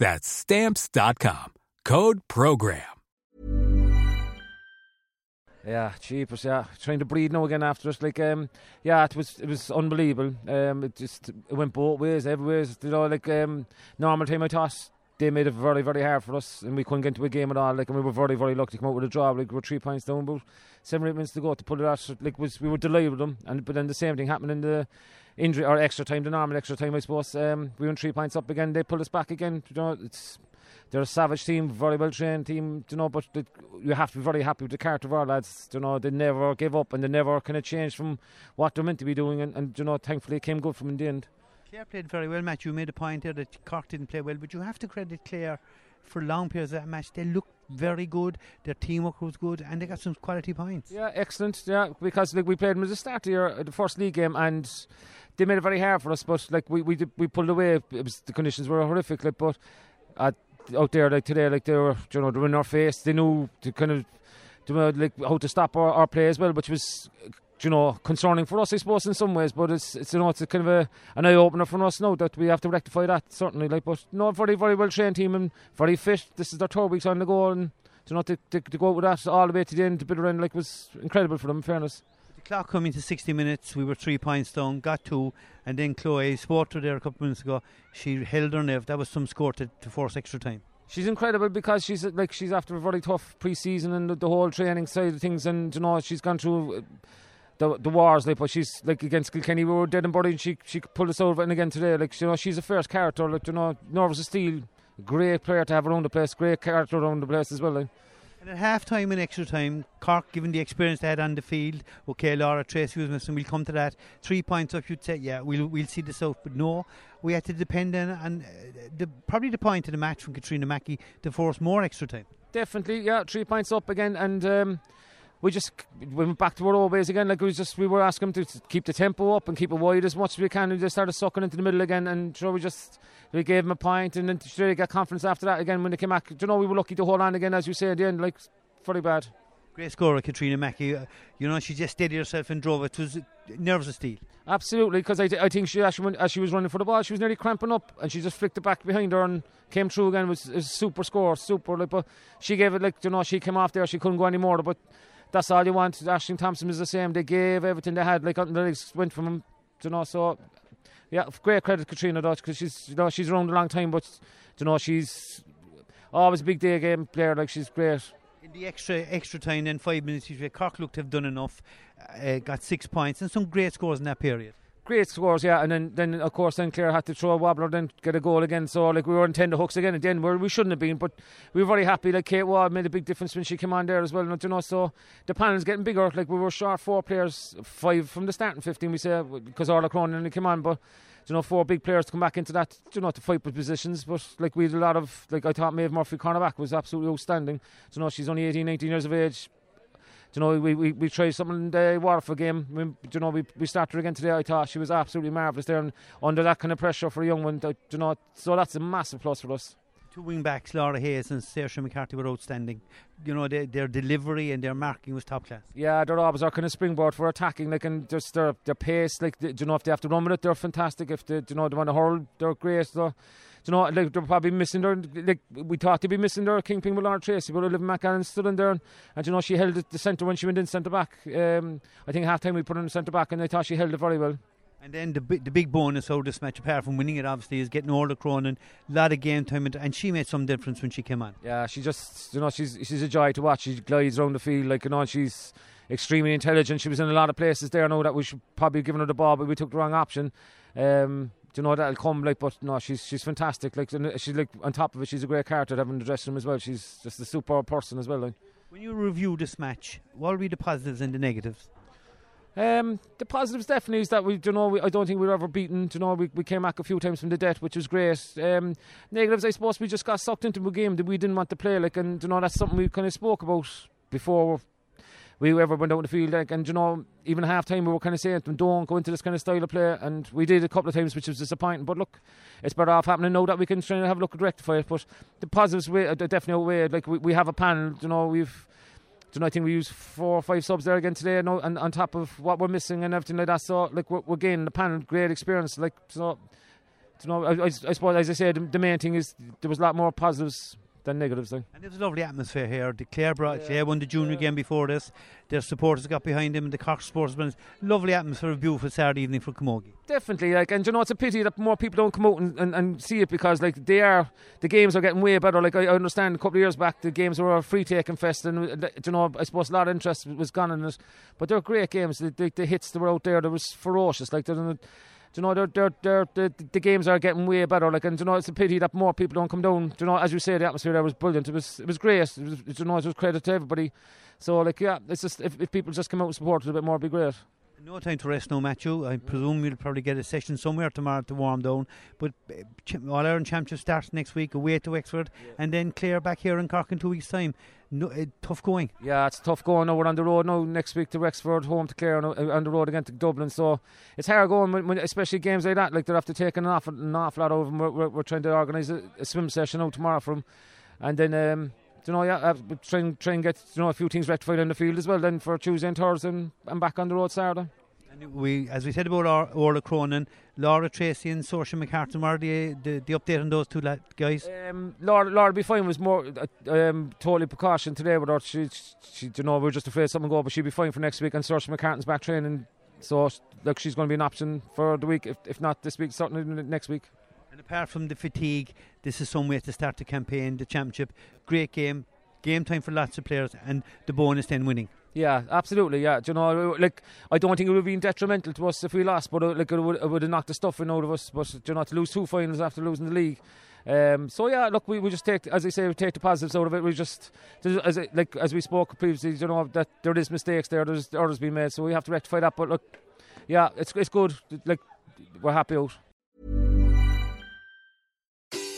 That's Stamps.com. Code PROGRAM. Yeah, cheapers. Yeah, trying to breathe now again after us. Like, um, yeah, it was it was unbelievable. Um, it just it went both ways, every ways. You know, like um, normal time I thought they made it very very hard for us, and we couldn't get into a game at all. Like, and we were very very lucky to come out with a draw. Like, we were three points down, but seven eight minutes to go to pull it out. Like, was we were delighted with them, and but then the same thing happened in the injury or extra time, the normal extra time, I suppose. Um, we went three points up again. They pulled us back again. You know, it's they're a savage team, very well trained team. You know, but they, you have to be very happy with the character of our lads. You know, they never give up and they never kind of change from what they're meant to be doing. And, and you know, thankfully, it came good from in the end. Clare played very well, Matt. You made a point there that Cork didn't play well, but you have to credit Clare for long periods of that match. They looked very good. Their teamwork was good, and they got some quality points. Yeah, excellent. Yeah, because like we played them at the start the, the first league game, and they made it very hard for us. But like we we we pulled away. It was the conditions were horrific. Like, but uh, out there like today, like they were, you know, they were in our face. They knew to kind of, to, uh, like how to stop our, our play as well, which was you know, concerning for us, I suppose, in some ways. But it's, it's you know, it's a kind of a, an eye opener for us now that we have to rectify that certainly. Like, but no, very, very well trained team and very fit. This is their third week on the go, and you know, to, to, to, go out with that all the way to the end, to bitter end, like, was incredible for them. In fairness. The clock coming to 60 minutes, we were three points down, got two, and then Chloe spoke to there a couple of minutes ago. She held her nerve. That was some score to, to force extra time. She's incredible because she's like she's after a very tough pre-season and the, the whole training side of things, and you know she's gone through uh, the the wars like but she's like against Kilkenny we were dead and buried and she she pulled us over and again today like you know she's a first character like you know Nervous of Steel great player to have around the place great character around the place as well like. And at half time and extra time, Cork, given the experience they had on the field, okay, Laura Treacy was missing, we'll come to that. Three points up, you'd say, yeah, we'll we'll see this out. But no, we had to depend on, on uh, the, probably the point of the match from Katrina Mackey to force more extra time. Definitely, yeah, three points up again. And um, we just went back to our old ways again. Like we just we were asking them to keep the tempo up and keep it wide as much as we can. And they started sucking into the middle again, and sure we just we gave them a point, and then sure they got confidence after that again when they came back. Do You know we were lucky to hold on again, as you say at the end. Like very bad. Great scorer, Katrina Mackey. Uh, you know, she just steadied herself and drove it. It was nerves of steel. Absolutely, because I, I think she actually, as she was running for the ball, she was nearly cramping up, and she just flicked it back behind her and came through again. It was, it was a super score, super. Like, but she gave it like you know, she came off there, she couldn't go any more. But that's all you want. Ashling Thompson was the same. They gave everything they had. Like the legs went from them, you know. So yeah, great credit to Katrina Dutch because she's you know she's around a long time, but you know she's always a big day game player. Like she's great. In the extra extra time, then five minutes, Cork looked to have done enough. Uh, got six points and some great scores in that period great scores, yeah. And then, then of course, then Clare had to throw a wobbler, then get a goal again. So like we were in ten to hooks again at where we shouldn't have been. But we were very happy. Like Kate Ward made a big difference when she came on there as well. And you know, so the panel's getting bigger. Like we were short four players, five from the starting fifteen. We say because Orla Cronin only came on, but you know, four big players to come back into that, you know, to fight for positions. But like we had a lot of, like I thought Maeve Murphy cornerback was absolutely outstanding. You know, she's only 18, 19 years of age you know, we, we, we tried something in the Waterford game. We, you know, we, we started again today. I thought she was absolutely marvellous there and under that kind of pressure for a young one. You know, so that's a massive plus for us. Two wing backs, Laura Hayes and Saoirse McCarthy, were outstanding. You know, their, their delivery and their marking was top class. Yeah, they're always our kind of springboard for attacking, like and just their their pace, like do you know if they have to run with it, they're fantastic. If they, do you know they want to hurl, they're great. So, you know, like they're probably missing their like we thought they'd be missing their kingpin with Laura Treacy, but Olivia McAllen stood in there, and, and you know she held it the centre when she went in centre back. Um, I think half time we put her in centre back, and I thought she held it very well. And then the the big bonus out of this match, apart from winning it, obviously, is getting Orla Cronin. A lot of game time, and, and she made some difference when she came on. Yeah, she just, you know, she's she's a joy to watch. She glides around the field like, you know, she's extremely intelligent. She was in a lot of places there. I know that we should probably have given her the ball, but we took the wrong option. Um, you know that'll come like, but no, she's she's fantastic. Like she's like on top of it, she's a great character having the dressing room as well. She's just a super person as well. Like. When you review this match, what will be the positives and the negatives? Um, the positives definitely is that we, do you know, we, I don't think we were ever beaten. You know, we, we came back a few times from the death, which was great. Um, negatives, I suppose, we just got sucked into a game that we didn't want to play. Like, and you know, that's something we kind of spoke about before we ever went out on the field. Like, and you know, even half time we were kind of saying, "Don't go into this kind of style of play," and we did a couple of times, which was disappointing. But look, it's better off happening now that we can try and have a look at rectify it. But the positives, way, uh, definitely way. Like, we, we have a panel. You know, we've do you know, I think we used four or five subs there again today, and, and on top of what we're missing and everything like that. So, like, we're, we're gaining the panel, great experience. Like, so, you know, I, I, I suppose, as I said, the main thing is there was a lot more positives than er negatives. Like. And there was a lovely atmosphere here. The Clare brought, yeah. Clare won the junior yeah. game before this. Their supporters got behind him, and the Cork sportsmen. Lovely atmosphere, beautiful Saturday evening for Camogie. Definitely, like, and you know, it's a pity that more people don't come out and, and, and, see it because, like, they are the games are getting way better. Like, I understand a couple of years back, the games were a free taking fest, and uh, you know, I suppose a lot of interest was gone in it. But they're great games. The, the, the hits that were out there, that was ferocious. Like, they're you know, they're, they're, they're, the, the games are getting way better. Like, and you know, it's a pity that more people don't come down. you know, as you say, the atmosphere there was brilliant. It was, it was great. It was, you know, it was credit to everybody. So, like, yeah, it's just if, if people just come out and support it a bit more, it'd be great. No time to rest, no Matthew. I presume you'll probably get a session somewhere tomorrow to warm down. But uh, All Ireland Championship starts next week, away to Wexford, yeah. and then Clare back here in Cork in two weeks' time. No, uh, tough going. Yeah, it's tough going. Now we're on the road now next week to Wexford, home to Clare, and uh, on the road again to Dublin. So it's hard going, when, when, especially games like that. Like they have to take an awful, an awful lot of them. We're, we're, we're trying to organise a, a, swim session out tomorrow from, and then. Um, you know, yeah, uh, try and try and get you know a few things rectified in the field as well. Then for Tuesday and Thursday, and, and back on the road Saturday And we, as we said about our, Orla Cronin, Laura Treacy and Saoirse McCarthy, are the, the, the update on those two guys? Um, Laura, Laura be fine was more uh, um, totally precaution today with her. She, she, you know, we are just afraid something go, but she'll be fine for next week. And Saoirse McCarthy's back training, so look, she's going to be an option for the week, if, if not this week, certainly next week. And apart from the fatigue, this is some way to start the campaign, the championship. Great game, game time for lots of players, and the bonus then winning. Yeah, absolutely. Yeah, Do you know, like I don't think it would have been detrimental to us if we lost, but uh, like it would, it would have knocked the stuffing out of us. But you know, to lose two finals after losing the league. Um, so yeah, look, we, we just take, as I say, we take the positives out of it. We just, as it, like as we spoke previously, you know that there is mistakes there, there's orders being made, so we have to rectify that. But look, yeah, it's it's good. Like we're happy out.